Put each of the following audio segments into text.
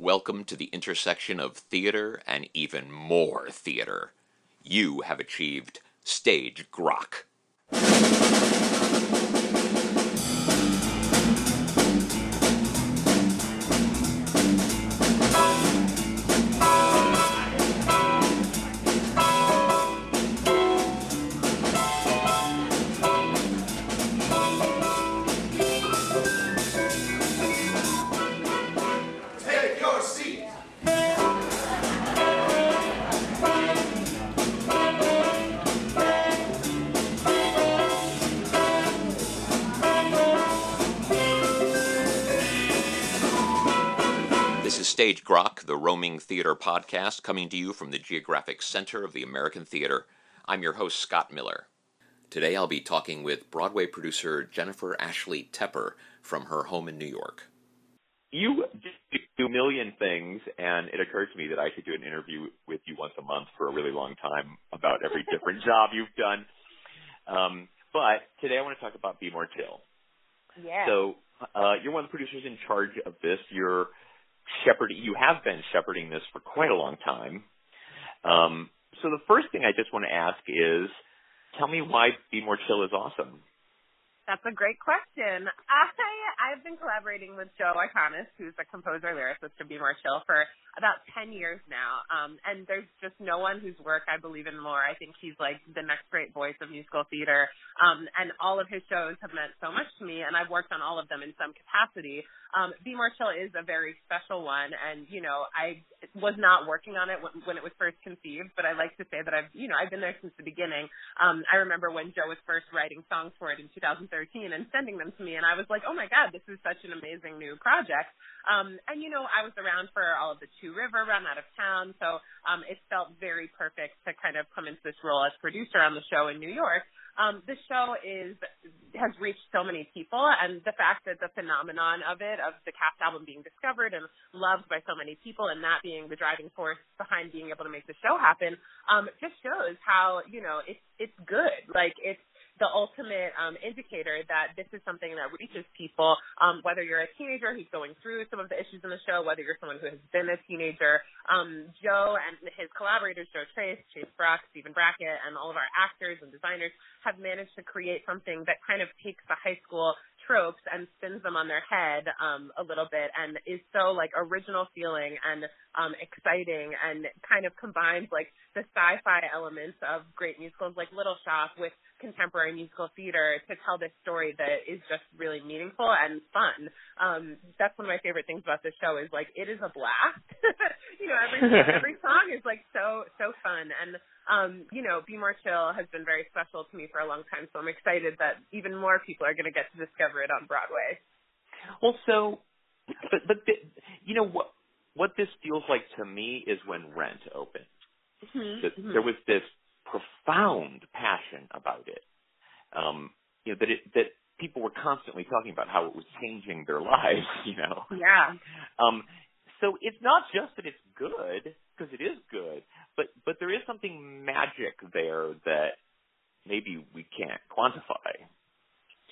Welcome to the intersection of theater and even more theater. You have achieved stage grok. Stage Grok, the roaming theater podcast, coming to you from the geographic center of the American theater. I'm your host, Scott Miller. Today I'll be talking with Broadway producer Jennifer Ashley Tepper from her home in New York. you do a million things, and it occurred to me that I should do an interview with you once a month for a really long time about every different job you've done. Um, but today I want to talk about Be More Chill. Yeah. So uh, you're one of the producers in charge of this. You're shepherding. You have been shepherding this for quite a long time. Um, so the first thing I just want to ask is, tell me why Be More Chill is awesome. That's a great question. I I've been collaborating with Joe Iconis, who's a composer lyricist of Be More Chill, for about ten years now. Um, and there's just no one whose work I believe in more. I think he's like the next great voice of musical theater. Um, and all of his shows have meant so much to me, and I've worked on all of them in some capacity. Um, Be More Chill is a very special one, and you know I was not working on it when, when it was first conceived, but I like to say that I've you know I've been there since the beginning. Um, I remember when Joe was first writing songs for it in 2013 and sending them to me, and I was like, oh my god, this is such an amazing new project. Um, and you know I was around for all of the Two River run out of town, so um, it felt very perfect to kind of come into this role as producer on the show in New York. Um, the show is has reached so many people, and the fact that the phenomenon of it, of the cast album being discovered and loved by so many people, and that being the driving force behind being able to make the show happen, um, just shows how you know it's it's good. Like it's the ultimate um, indicator that this is something that reaches people, um, whether you're a teenager who's going through some of the issues in the show, whether you're someone who has been a teenager. Um, Joe and his collaborators, Joe Tracz, Chase Brock, Stephen Brackett, and all of our actors and designers have managed to create something that kind of takes the high school tropes and spins them on their head um, a little bit and is so like original feeling and um, exciting and kind of combines like the sci-fi elements of great musicals like Little Shop with contemporary musical theater to tell this story that is just really meaningful and fun. Um, that's one of my favorite things about this show is like it is a blast. you know, every every song is like so so fun and um, you know, Be More Chill has been very special to me for a long time, so I'm excited that even more people are going to get to discover it on Broadway. Well, so, but but the, you know what what this feels like to me is when Rent opened. Mm-hmm. That there was this profound passion about it. Um, you know that it that people were constantly talking about how it was changing their lives. You know. Yeah. Um, so it's not just that it's good because it is good, but but there is something magic there that maybe we can't quantify.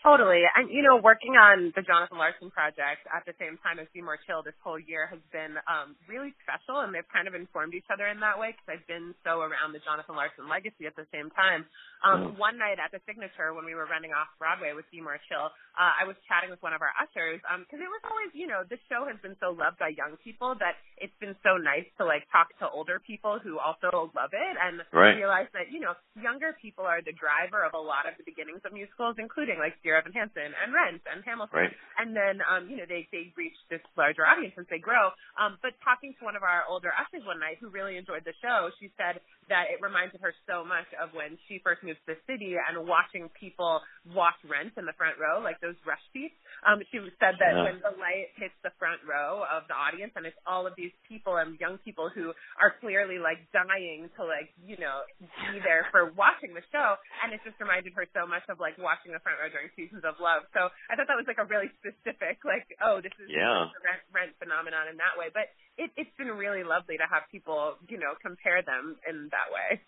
Totally. And, you know, working on the Jonathan Larson project at the same time as Be More Chill this whole year has been um, really special, and they've kind of informed each other in that way because I've been so around the Jonathan Larson legacy at the same time. Um, One night at the Signature when we were running off Broadway with Be More Chill, uh, I was chatting with one of our ushers because it was always, you know, the show has been so loved by young people that it's been so nice to, like, talk to older people who also love it and Right. realize that, you know, younger people are the driver of a lot of the beginnings of musicals, including, like, Dear Evan Hansen and Rent and Hamilton. Right. And then, um, you know, they, they reach this larger audience as they grow. Um, but talking to one of our older ushers one night who really enjoyed the show, she said that it reminded her so much of when she first moved to the city and watching people watch Rent in the front row, like those rush seats. Um, she said that Yeah. when the light hits the front row of the audience and it's all of these people and young people who are clearly like dying to like, you know, be there for watching the show. And it just reminded her so much of like watching the front row during Seasons of Love. So I thought that was like a really specific, like, oh, this is Yeah. the rent, rent phenomenon in that way. But it, it's been really lovely to have people, you know, compare them in that way.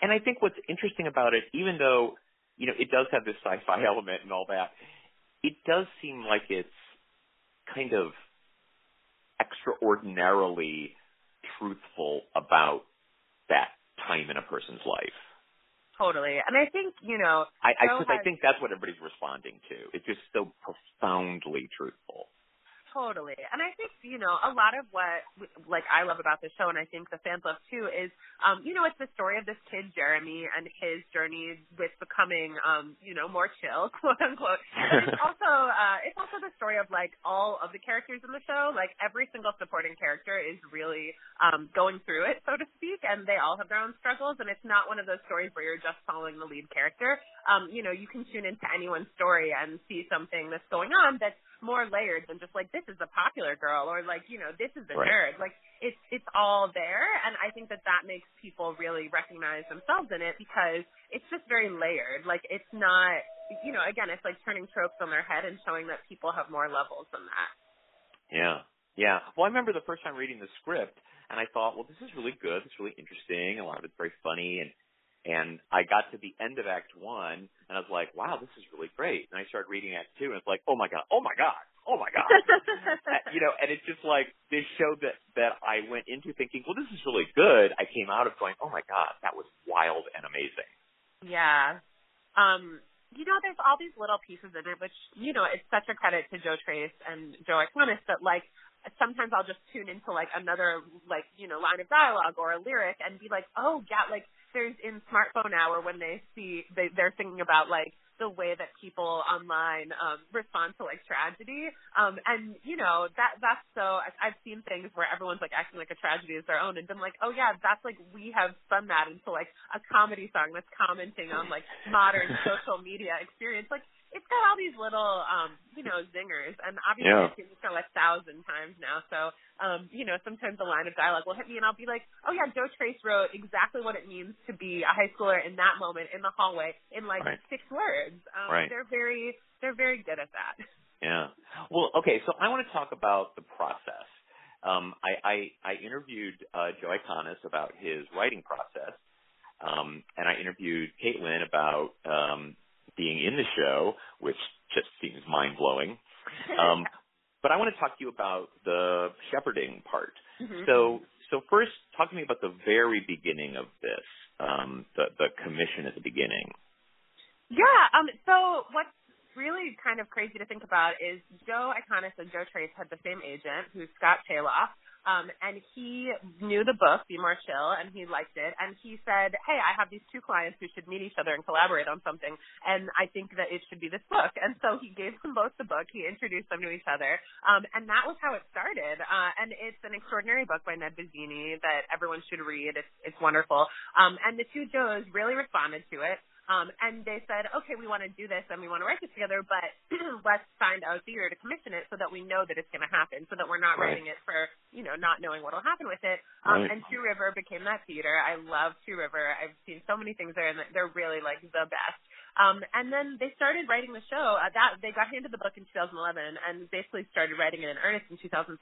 And I think what's interesting about it, even though you know it does have this sci-fi element and all that, it does seem like it's kind of extraordinarily truthful about that time in a person's life. Totally. And I think, you know, I I, cause I think that's what everybody's responding to. It's just so profoundly truthful. Totally. And I think, you know, a lot of what like I love about the show and I think the fans love too is um, you know, it's the story of this kid Jeremy and his journey with becoming um, you know, more chill, quote unquote. But it's also uh it's also the story of like all of the characters in the show. Like every single supporting character is really um going through it, so to speak, and they all have their own struggles and it's not one of those stories where you're just following the lead character. Um, you know, you can tune into anyone's story and see something that's going on that's more layered than just like this is a popular girl or like you know this is a Right. nerd like it's it's all there and i think that that makes people really recognize themselves in it because it's just very layered like it's not you know again it's like turning tropes on their head and showing that people have more levels than that Yeah. Yeah. Well, I remember the first time reading the script and I thought, well, this is really good. It's really interesting. A lot of it's very funny and and I got to the end of Act One, and I was like, "Wow, this is really great." And I started reading Act Two, and it's like, "Oh my god! Oh my god! Oh my god!" You know, and it's just like this show that that I went into thinking, "Well, this is really good." I came out of going, "Oh my god, that was wild and amazing." Yeah. Um, you know, there's all these little pieces in it, which, you know, it's such a credit to Joe Tracz and Joe Iconis that, like, sometimes I'll just tune into, like, another, like, you know, line of dialogue or a lyric and be like, oh, yeah, like, there's in Smartphone Hour when they see, they, they're thinking about, like, the way that people online um respond to like tragedy. Um and you know that that's so I- I've seen things where everyone's like acting like a tragedy is their own and been like oh yeah that's like we have spun that into like a comedy song that's commenting on like modern social media experience. Like it's got all these little um you know zingers and obviously Yeah. I've seen the show a thousand times now so um you know sometimes the line of dialogue will hit me and I'll be like oh yeah Joe Tracz wrote exactly what it means to be a high schooler in that moment in the hallway in like Right. six words um Right. they're very they're very good at that Yeah. Well, okay, so I want to talk about the process. Um, I, I, I interviewed uh, Joe Iconis about his writing process, um, and I interviewed Caitlin about um, being in the show, which just seems mind blowing. Um, but I want to talk to you about the shepherding part. Mhm. So, so first, talk to me about the very beginning of this, um, the the commission at the beginning. Yeah. Um. So what's really kind of crazy to think about is Joe Iconis and Joe Tracz had the same agent, who's Scott Chaloff. Um, and he knew the book, Be More Chill, and he liked it. And he said, "Hey, I have these two clients who should meet each other and collaborate on something, and I think that it should be this book." And so he gave them both the book. He introduced them to each other, um, and that was how it started. Uh, and it's an extraordinary book by Ned Vizzini that everyone should read. It's it's wonderful. Um, and the two Joes really responded to it. Um, and they said, okay, we want to do this and we want to write this together, but let's find a theater to commission it so that we know that it's going to happen, so that we're not Right. writing it for, you know, not knowing what will happen with it. Um, Right. And Two River became that theater. I love Two River. I've seen so many things there, and they're really like the best. Um, and then they started writing the show. Uh, that they got handed the book in 2011 and basically started writing it in earnest in 2013.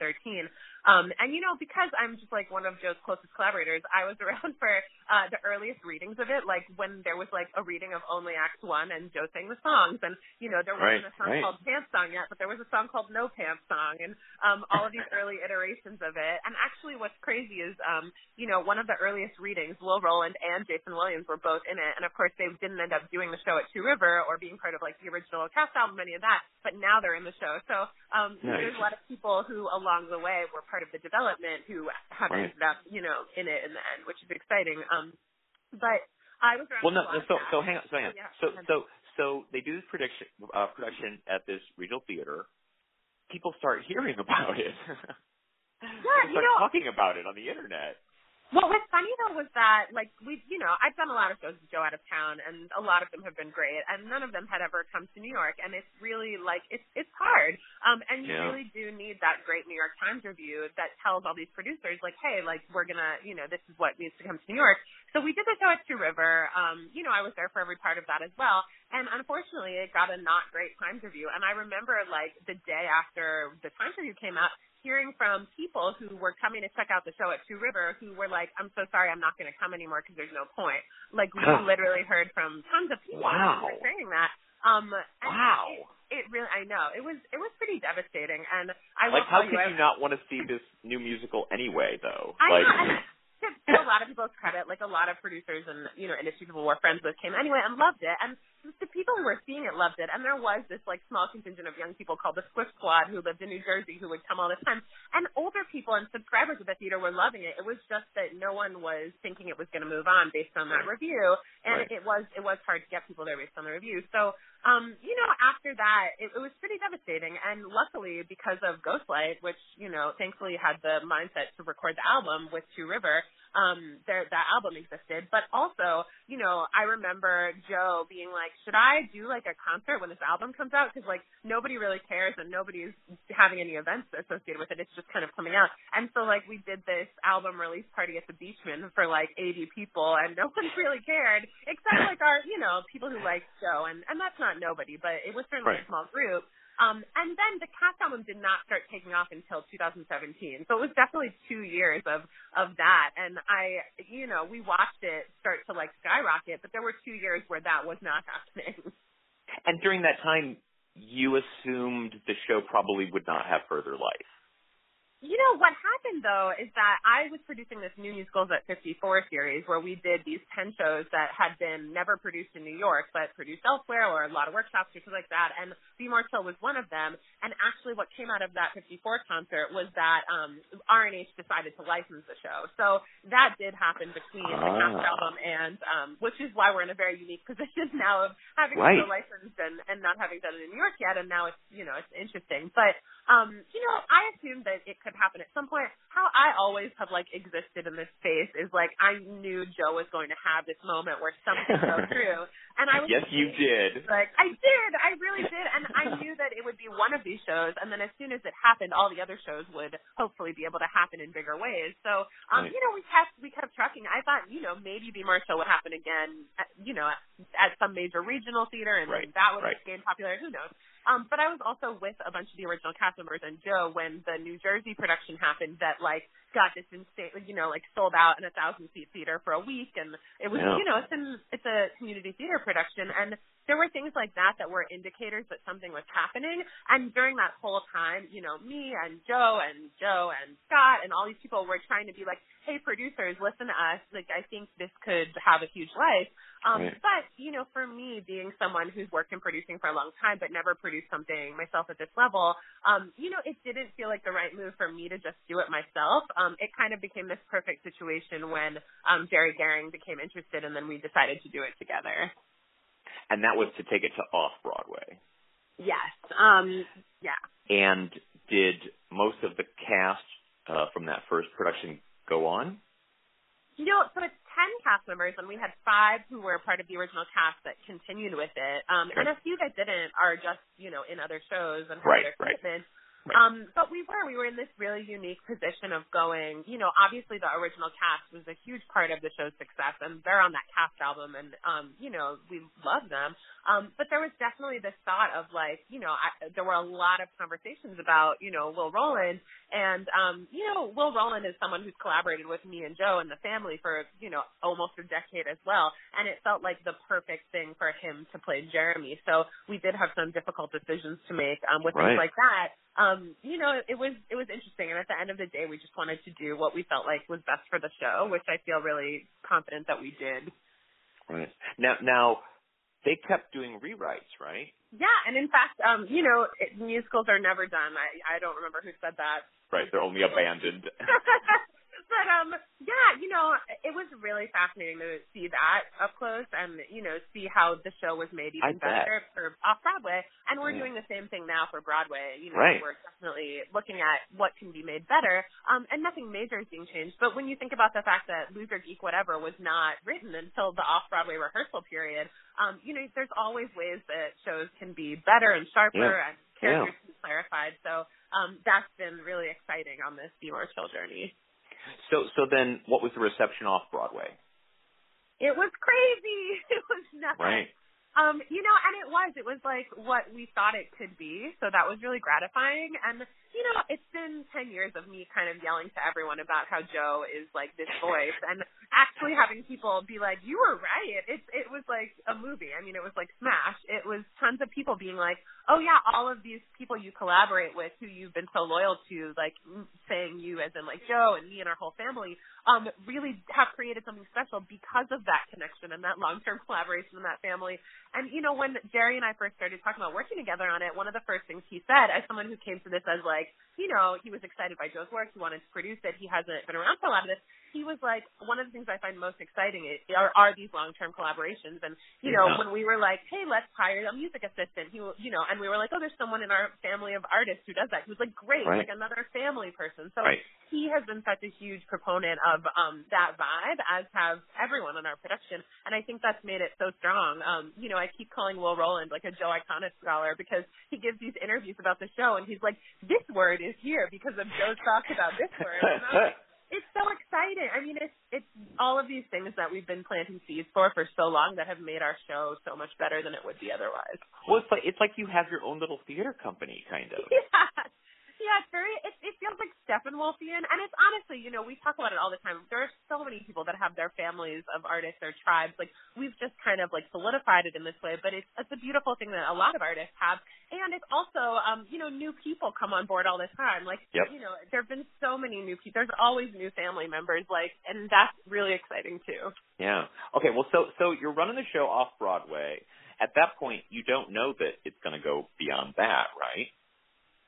Um, and you know, because I'm just like one of Joe's closest collaborators, I was around for uh, the earliest readings of it, like when there was like a reading of only Act One and Joe sang the songs, and you know there wasn't Right, a song right. called Pants Song yet, but there was a song called No Pants Song, and um, all of these early iterations of it. And actually, what's crazy is, um, you know, one of the earliest readings, Will Roland and Jason Williams were both in it, and of course they didn't end up doing the show at Two River or being part of like the original cast album, any of that, but now they're in the show. So um, Nice. there's a lot of people who along the way were part of the development who have Right. ended up, you know, in it in the end, which is exciting. Um, but I was Well, no, no, so so hang on, so hang on. Yeah. So so so they do this production uh, production at this regional theater. People start hearing about it. Yeah, you start know- talking about it on the internet. What was funny though was that like we you know I've done a lot of shows with Joe out of town and a lot of them have been great and none of them had ever come to New York and it's really like it's it's hard. Um and you Yeah. really do need that great New York Times review that tells all these producers like hey like we're gonna you know this is what needs to come to New York. So we did the show at Two River. Um you know I was there for every part of that as well and unfortunately it got a not great Times review and I remember like the day after the Times review came out hearing from people who were coming to check out the show at Two River who were like, I'm so sorry, I'm not going to come anymore because there's no point. Like we literally heard from tons of people Wow. who were saying that. Um, wow. It, it really, I know, it was it was pretty devastating, and I like, how could you, you not want to see this new musical anyway, though? I like, know, and to, to a lot of people's credit, like a lot of producers and you know industry people we're friends with came anyway and loved it, and the people who were seeing it loved it. And there was this like small contingent of young people called the Squip Squad who lived in New Jersey who would come all the time, and older people and subscribers of the theater were loving it. It was just that no one was thinking it was going to move on based on that review, and Right. it was it was hard to get people there based on the review. So um, you know, after that, it, it was pretty devastating. And luckily, because of Ghostlight, which, you know, thankfully had the mindset to record the album with Two River, um, there, that album existed. But also, you know, I remember Joe being like, should I do like a concert when this album comes out? Because like nobody really cares and nobody's having any events associated with it. It's just kind of coming out. And so like we did this album release party at the Beechman for like 80 people and no one really cared except like our, you know, people who like Joe. And, and that's not nobody, but it was certainly Right. a small group. Um, and then the Cast album did not start taking off until 2017. So it was definitely two years of, of that. And I, you know, we watched it start to like skyrocket, but there were two years where that was not happening. and during that time, you assumed the show probably would not have further life. You know, what happened though is that I was producing this new musicals at 54 series where we did these 10 shows that had been never produced in New York but produced elsewhere or a lot of workshops or things like that. And Be More Chill was one of them. And actually what came out of that 54 concert was that um R&H decided to license the show. So that did happen between the cast Ah. album and um which is why we're in a very unique position now of having Right. the show licensed and, and not having done it in New York yet and now it's you know, it's interesting. But um, you know, I assumed that it could happen at some point. How I always have like existed in this space is like I knew Joe was going to have this moment where something go through, and I was yes, you did. like I did, I really did, and I knew that it would be one of these shows, and then as soon as it happened, all the other shows would hopefully be able to happen in bigger ways. So, um, Right. you know, we kept we kept trucking. I thought, you know, maybe Be More Show would happen again, at, you know, at, at some major regional theater, and Right, that would right. gain popularity. Who knows? Um, but I was also with a bunch of the original cast members and Joe when the New Jersey production happened that like got this insane, you know, like sold out in a thousand seat theater for a week, and it was, Yeah. you know, it's in it's a community theater production, and there were things like that that were indicators that something was happening. And during that whole time, you know, me and Joe and Joe and Scott and all these people were trying to be like, hey, producers, listen to us. Like, I think this could have a huge life. Um, Right. But, you know, for me, being someone who's worked in producing for a long time but never produced something myself at this level, um, you know, it didn't feel like the right move for me to just do it myself. Um, it kind of became this perfect situation when um, Jerry Goehring became interested and then we decided to do it together. And that was to take it to off Broadway. Yes. Um, yeah. And did most of the cast uh, from that first production go on? You know, so it's ten cast members, and we had five who were part of the original cast that continued with it, um, and a few that didn't are just you know in other shows and have Right, other right. commitments. Right. Um, but we were we were in this really unique position of going. You know, obviously the original cast was a huge part of the show's success, and they're on that cast album, and um, you know we love them. Um, but there was definitely this thought of like, you know, I, there were a lot of conversations about you know Will Roland, and um, you know Will Roland is someone who's collaborated with me and Joe and the family for you know almost a decade as well, and it felt like the perfect thing for him to play Jeremy. So we did have some difficult decisions to make um, with Right. things like that um, you know, it was it was interesting, and at the end of the day, we just wanted to do what we felt like was best for the show, which I feel really confident that we did. Right. Now, now they kept doing rewrites, right? Yeah, and in fact, um, you know, it, musicals are never done. I I don't remember who said that. Right. They're only abandoned. but um, yeah, you know, it was really fascinating to see that up close and you know see how the show was made I even bet. better for off Broadway. And we're Yeah. doing the same thing now for Broadway. You know, Right. we're definitely looking at what can be made better. Um, and nothing major is being changed. But when you think about the fact that Loser Geek Whatever was not written until the off Broadway rehearsal period, um, you know, there's always ways that shows can be better and sharper Yeah. and characters can be clarified. So um, that's been really exciting on this Be More Chill journey. So, so then, what was the reception off Broadway? It was crazy. It was nuts. Right. Um, you know, and it was. It was like what we thought it could be. So that was really gratifying. And you know, it's been 10 years of me kind of yelling to everyone about how Joe is like this voice and actually having people be like, you were right. It, it was like a movie. I mean, it was like Smash. It was tons of people being like, oh yeah, all of these people you collaborate with who you've been so loyal to, like saying you as in like Joe and me and our whole family, um, really have created something special because of that connection and that long-term collaboration in that family. And, you know, when Jerry and I first started talking about working together on it, one of the first things he said, as someone who came to this as like, you know, he was excited by Joe's work, he wanted to produce it, he hasn't been around for a lot of this, he was like, one of the things I find most exciting is, are, are these long-term collaborations. And, you know, yeah. when we were like, hey, let's hire a music assistant, he, you know, and we were like, oh, there's someone in our family of artists who does that. He was like, great, right. like another family person. So right. he has been such a huge proponent of um that vibe, as have everyone in our production. And I think that's made it so strong. Um, you know, I keep calling Will Roland like a Joe Iconis scholar because he gives these interviews about the show and he's like, this word is here because of Joe's talk about this word. And I'm like, it's so exciting. I mean, it's it's all of these things that we've been planting seeds for for so long that have made our show so much better than it would be otherwise. Well, it's like it's like you have your own little theater company, kind of. Yeah, yeah, it's very. It, it feels like Steppenwolfian, and it's honestly, you know, we talk about it all the time. There are so many people that have their families of artists or tribes. Like we've just kind of like solidified it in this way, but it's it's a beautiful thing that a lot of artists have, and it's also, um, you know, new people come on board all the time. Like, yep. you know, there have been so many new people. There's always new family members, like, and that's really exciting too. Yeah. Okay. Well, so so you're running the show off Broadway. At that point, you don't know that it's going to go beyond that, right?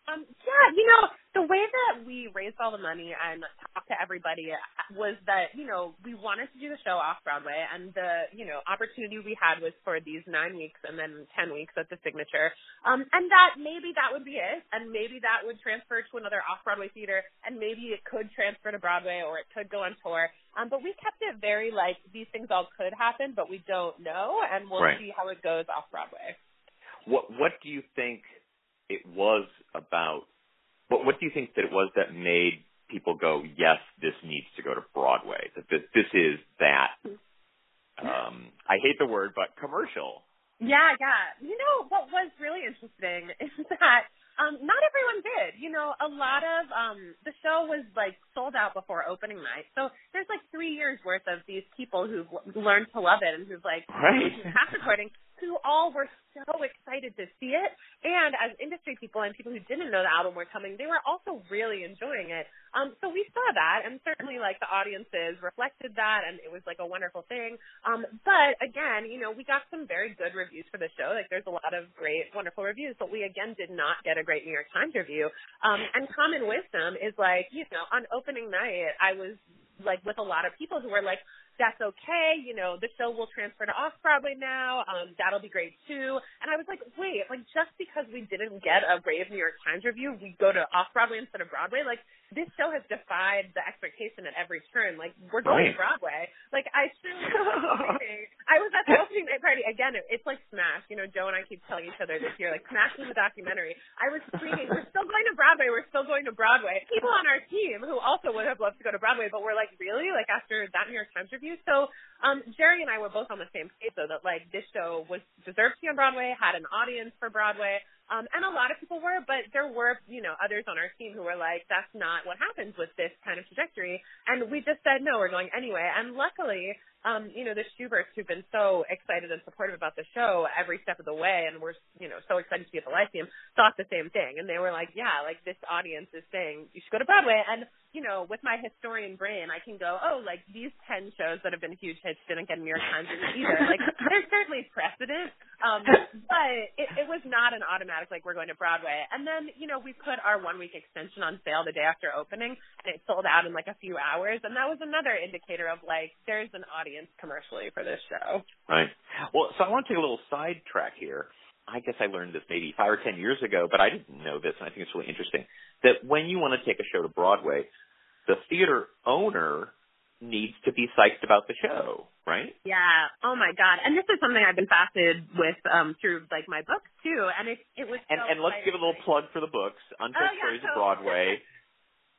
Um, yeah, you know, the way that we raised all the money and talked to everybody was that, you know, we wanted to do the show off Broadway and the, you know, opportunity we had was for these nine weeks and then ten weeks at the signature. Um, and that maybe that would be it and maybe that would transfer to another off Broadway theater and maybe it could transfer to Broadway or it could go on tour. Um, but we kept it very like these things all could happen, but we don't know and we'll right. see how it goes off Broadway. What what do you think it was about what what do you think that it was that made people go, yes, this needs to go to Broadway. That this, this is that. Um, I hate the word, but commercial. Yeah, yeah. You know what was really interesting is that um, not everyone did. You know, a lot of um, the show was like sold out before opening night. So there's like three years worth of these people who've learned to love it and who've like right. past recording who all were so excited to see it. And as industry people and people who didn't know the album were coming, they were also really enjoying it. Um, so we saw that, and certainly like the audiences reflected that, and it was like a wonderful thing. Um, but again, you know, we got some very good reviews for the show. Like there's a lot of great, wonderful reviews, but we again did not get a great New York Times review. Um, and common wisdom is like, you know, on opening night, I was like with a lot of people who were like, that's okay. You know, the show will transfer to off Broadway now. Um, that'll be great too. And I was like, wait, like just because we didn't get a rave New York Times review, we go to off Broadway instead of Broadway. Like this show has defied the expectation at every turn. Like we're going right. to Broadway. Like I truly, I was at the opening night party again. It, it's like Smash. You know, Joe and I keep telling each other this year, like Smash is a documentary. I was screaming, we're still to Broadway. We're still going to Broadway. People on our team who also would have loved to go to Broadway, but we're like, really? Like after that New York Times review? So um, Jerry and I were both on the same page though that like this show was deserved to be on Broadway, had an audience for Broadway. Um, and a lot of people were, but there were, you know, others on our team who were like, that's not what happens with this kind of trajectory. And we just said, no, we're going anyway. And luckily, um, you know, the Shuberts who've been so excited and supportive about the show every step of the way and we're, you know, so excited to be at the Lyceum, thought the same thing. And they were like, yeah, like this audience is saying you should go to Broadway. And, you know, with my historian brain, I can go, oh, like these 10 shows that have been huge hits didn't get New York Times either. Like there's certainly precedent. Um, but it, it was not an automatic, like we're going to Broadway. And then, you know, we put our one week extension on sale the day after opening and it sold out in like a few hours. And that was another indicator of like, there's an audience audience commercially for this show. Right. Well, so I want to take a little sidetrack here. I guess I learned this maybe five or ten years ago, but I didn't know this, and I think it's really interesting that when you want to take a show to Broadway, the theater owner needs to be psyched about the show, right? Yeah. Oh my God. And this is something I've been fascinated with um through like my books too. And it it was and so and let's give a little plug for the books. Untold oh, yeah, Stories so, of Broadway.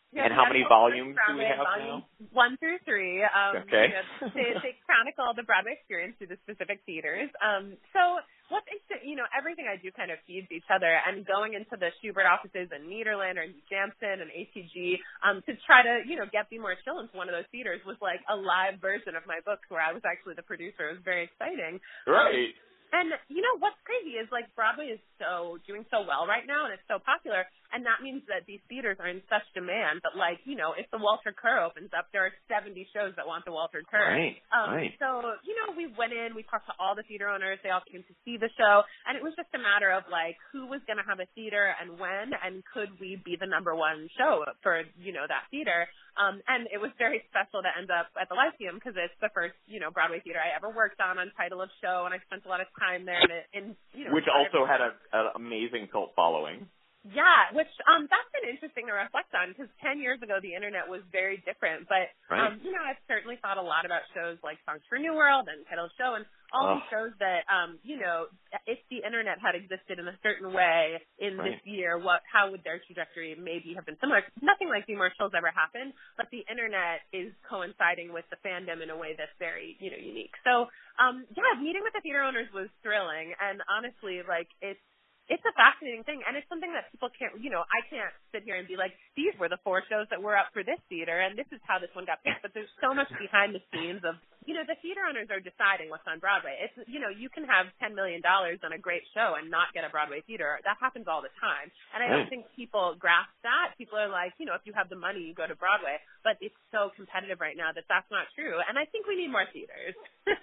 Yeah, and how many volumes do we have now? One through three. Um, okay. You know, they, they chronicle the Broadway experience through the specific theaters. Um, so what's interesting, you know, everything I do kind of feeds each other. And going into the Shubert offices in Nederland or Jujamcyn and ATG um, to try to, you know, get Be More Chill into one of those theaters was like a live version of my book where I was actually the producer. It was very exciting. Right. Um, and you know what's crazy is like Broadway is so doing so well right now and it's so popular and that means that these theaters are in such demand that like, you know, if the Walter Kerr opens up, there are 70 shows that want the Walter Kerr. Right. Um, right. so, you know, we went in, we talked to all the theater owners, they all came to see the show and it was just a matter of like who was going to have a theater and when and could we be the number one show for, you know, that theater. Um, and it was very special to end up at the Lyceum because it's the first, you know, Broadway theater I ever worked on on title of show, and I spent a lot of time there. And, and you know, which also had a, an amazing cult following. Yeah, which um that's been interesting to reflect on because ten years ago the internet was very different. But right. um, you know, I've certainly thought a lot about shows like Songs for New World and Title of Show and all oh. these shows that um, you know, if the internet had existed in a certain way in right. this year, what how would their trajectory maybe have been similar? Nothing like Be More Chill's ever happened, but the internet is coinciding with the fandom in a way that's very, you know, unique. So um yeah, meeting with the theater owners was thrilling and honestly like it's it's a fascinating thing and it's something that people can't you know i can't sit here and be like these were the four shows that were up for this theater and this is how this one got picked. But there's so much behind the scenes of you know the theater owners are deciding what's on broadway. It's you know you can have ten million dollars on a great show and not get a broadway theater. That happens all the time. And i don't think people grasp that. People are like you know if you have the money you go to broadway. But it's so competitive right now that that's not true. And i think we need more theaters.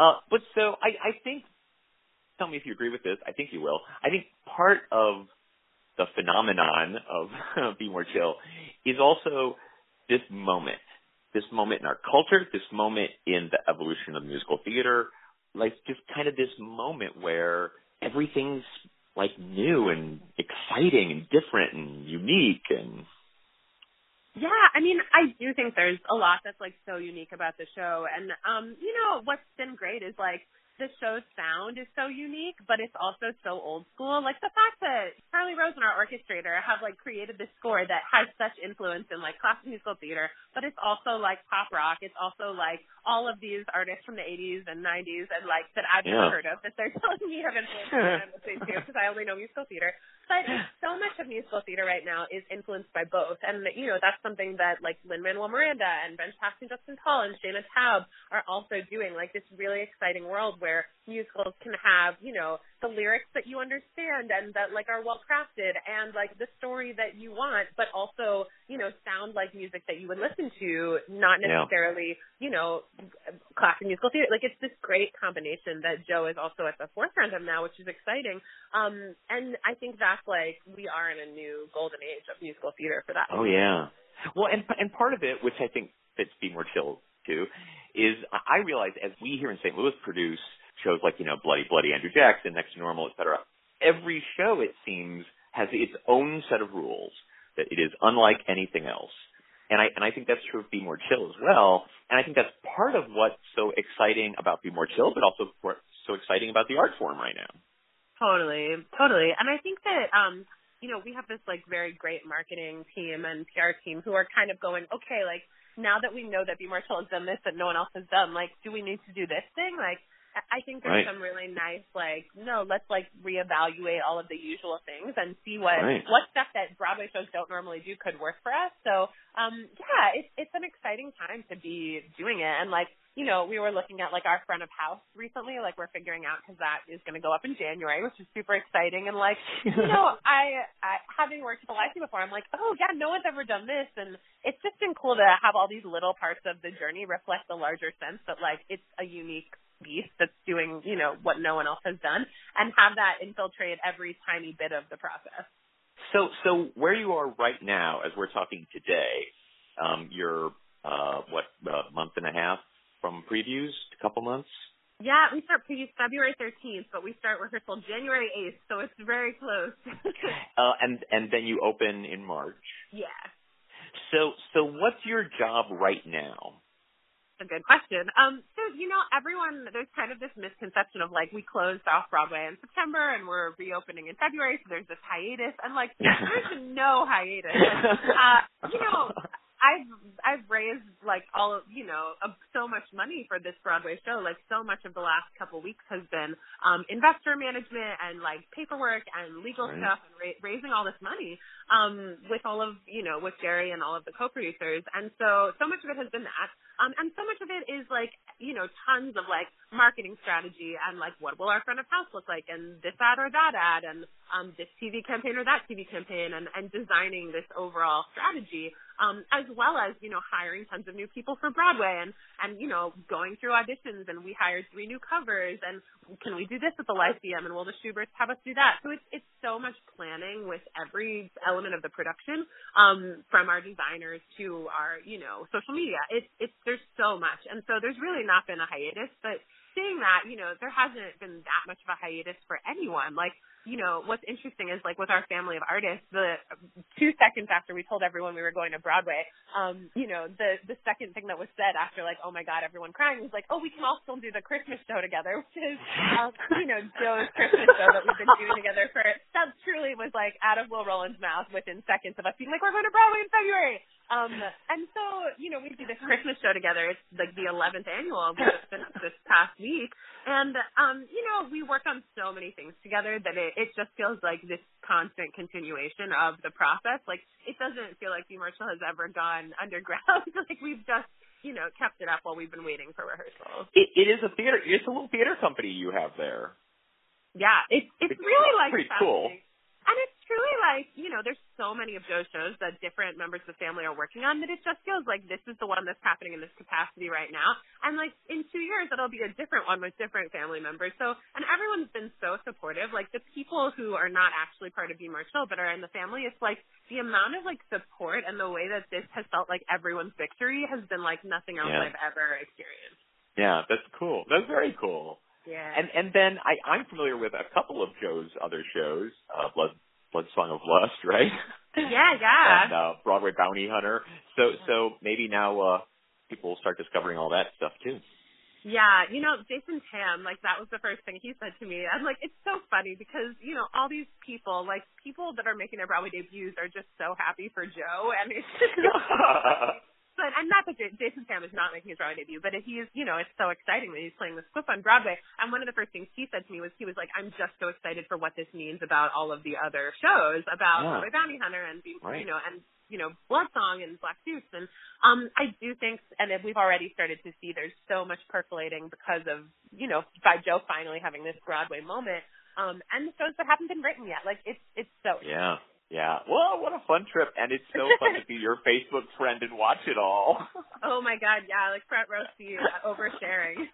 Uh but so i i think tell me if you agree with this. I think you will. I think part of the phenomenon of Be More Chill is also this moment, this moment in our culture, this moment in the evolution of musical theater, like just kind of this moment where everything's like new and exciting and different and unique and yeah, I mean, I do think there's a lot that's like so unique about the show, and um, you know, what's been great is like the show's sound is so unique, but it's also so old school. Like the fact that Charlie Rosen and our orchestrator have like created this score that has such influence in like classical musical theater, but it's also like pop rock. It's also like all of these artists from the 80s and 90s and like that I've yeah. never heard of that they're telling me have influenced me I'm listening to because I only know musical theater. But so much of musical theater right now is influenced by both, and you know that's something that like Lin Manuel Miranda and Benj Pasek, Justin Paul, and Shaina Taub are also doing. Like this really exciting world where musicals can have you know the lyrics that you understand and that like are well crafted and like the story that you want, but also you know sound like music that you would listen to, not necessarily yeah. you know classic musical theater. Like it's this great combination that Joe is also at the forefront of now, which is exciting. Um, and I think that's like we are in a new golden age of musical theater for that. Oh yeah. Well, and and part of it, which I think fits Be More Chill too, is I realize as we here in St. Louis produce shows like you know Bloody Bloody Andrew Jackson, Next to Normal, etc. Every show it seems has its own set of rules that it is unlike anything else. And I and I think that's true of Be More Chill as well. And I think that's part of what's so exciting about Be More Chill, but also what's so exciting about the art form right now. Totally, totally. And I think that um, you know, we have this like very great marketing team and PR team who are kind of going, okay, like now that we know that Be More Chill has done this that no one else has done, like, do we need to do this thing? Like, I think there's right. some really nice like no, let's like reevaluate all of the usual things and see what right. what stuff that Broadway shows don't normally do could work for us. So um yeah, it's it's an exciting time to be doing it and like you know, we were looking at like our front of house recently, like we're figuring out because that is going to go up in January, which is super exciting. And like, you know, I, I having worked at the Lyceum before, I'm like, oh yeah, no one's ever done this, and it's just been cool to have all these little parts of the journey reflect the larger sense that like it's a unique beast that's doing, you know, what no one else has done and have that infiltrate every tiny bit of the process. So, so where you are right now, as we're talking today, um, you're uh, what a month and a half from previews, a couple months. Yeah, we start previews February 13th, but we start rehearsal January 8th, so it's very close. uh, and and then you open in March. Yeah. So so what's your job right now? a good question. Um, so you know, everyone there's kind of this misconception of like we closed off Broadway in September and we're reopening in February, so there's this hiatus, and like there's no hiatus. uh, you know, I've I've raised like all of you know uh, so much money for this Broadway show. Like so much of the last couple weeks has been um investor management and like paperwork and legal right. stuff and ra- raising all this money um with all of you know with Jerry and all of the co-producers. And so so much of it has been that. Um and so much of it is like you know tons of like marketing strategy and like what will our front of house look like and this ad or that ad and um this TV campaign or that TV campaign and and designing this overall strategy um, as well as you know hiring tons of new people for Broadway and and you know going through auditions and we hired three new covers and can we do this at the Lyceum and will the Shuberts have us do that? So it's it's so much planning with every element of the production, um, from our designers to our you know social media. It's it's there's so much, and so there's really not been a hiatus, but seeing that, you know, there hasn't been that much of a hiatus for anyone. Like you know, what's interesting is like with our family of artists, the two seconds after we told everyone we were going to Broadway, um, you know, the the second thing that was said after like, oh my God, everyone crying was like, oh, we can all still do the Christmas show together, which is, um, you know, Joe's Christmas show that we've been doing together for. That truly was like out of Will Roland's mouth within seconds of us being like, we're going to Broadway in February. Um, and so, you know, we do this Christmas show together. It's like the 11th annual. We just finished this past week. And, um, you know, we work on so many things together that it, it just feels like this constant continuation of the process. Like, it doesn't feel like the Marshall has ever gone underground. like, we've just, you know, kept it up while we've been waiting for rehearsals. It, it is a theater, it's a little theater company you have there. Yeah, it's, it's, it's really like pretty cool. And it's truly like, you know, there's so many of Joe's shows that different members of the family are working on that it just feels like this is the one that's happening in this capacity right now. And like in two years, it'll be a different one with different family members. So, and everyone's been so supportive. Like the people who are not actually part of Be More Chill but are in the family, it's like the amount of like support and the way that this has felt like everyone's victory has been like nothing else yeah. I've ever experienced. Yeah, that's cool. That's very cool. Yeah. And and then I I'm familiar with a couple of Joe's other shows, uh, Blood Blood Song of Lust, right? Yeah, yeah. and uh, Broadway Bounty Hunter. So so maybe now uh people will start discovering all that stuff too. Yeah, you know, Jason Tam, like that was the first thing he said to me. I'm like, it's so funny because, you know, all these people, like people that are making their Broadway debuts are just so happy for Joe and it's just but and not that Jason Tam is not making his Broadway debut, but he is, you know, it's so exciting that he's playing this Squip on Broadway. And one of the first things he said to me was he was like, "I'm just so excited for what this means about all of the other shows about yeah. Broadway Bounty Hunter and right. you know and you know Blood Song and Black Suits." And um, I do think, and we've already started to see, there's so much percolating because of you know by Joe finally having this Broadway moment. Um, and the shows that haven't been written yet, like it's it's so yeah. Yeah. Well, what a fun trip, and it's so fun to be your Facebook friend and watch it all. Oh my God, yeah, like front row seat, oversharing.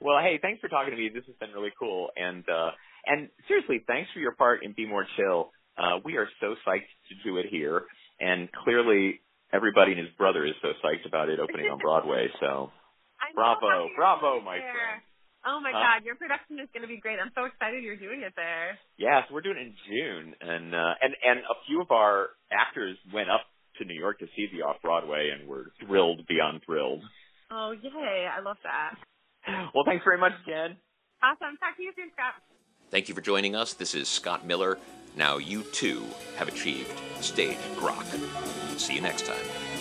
well, hey, thanks for talking to me. This has been really cool, and uh and seriously, thanks for your part in Be More Chill. Uh, we are so psyched to do it here, and clearly everybody and his brother is so psyched about it opening on Broadway. So, bravo, bravo, my friend. Oh my huh? God, your production is going to be great. I'm so excited you're doing it there. Yeah, so we're doing it in June, and uh, and and a few of our actors went up to New York to see the off Broadway, and we're thrilled beyond thrilled. Oh yay! I love that. Well, thanks very much, Jen. Awesome. Talk to you soon, Scott. Thank you for joining us. This is Scott Miller. Now you too have achieved stage grok. See you next time.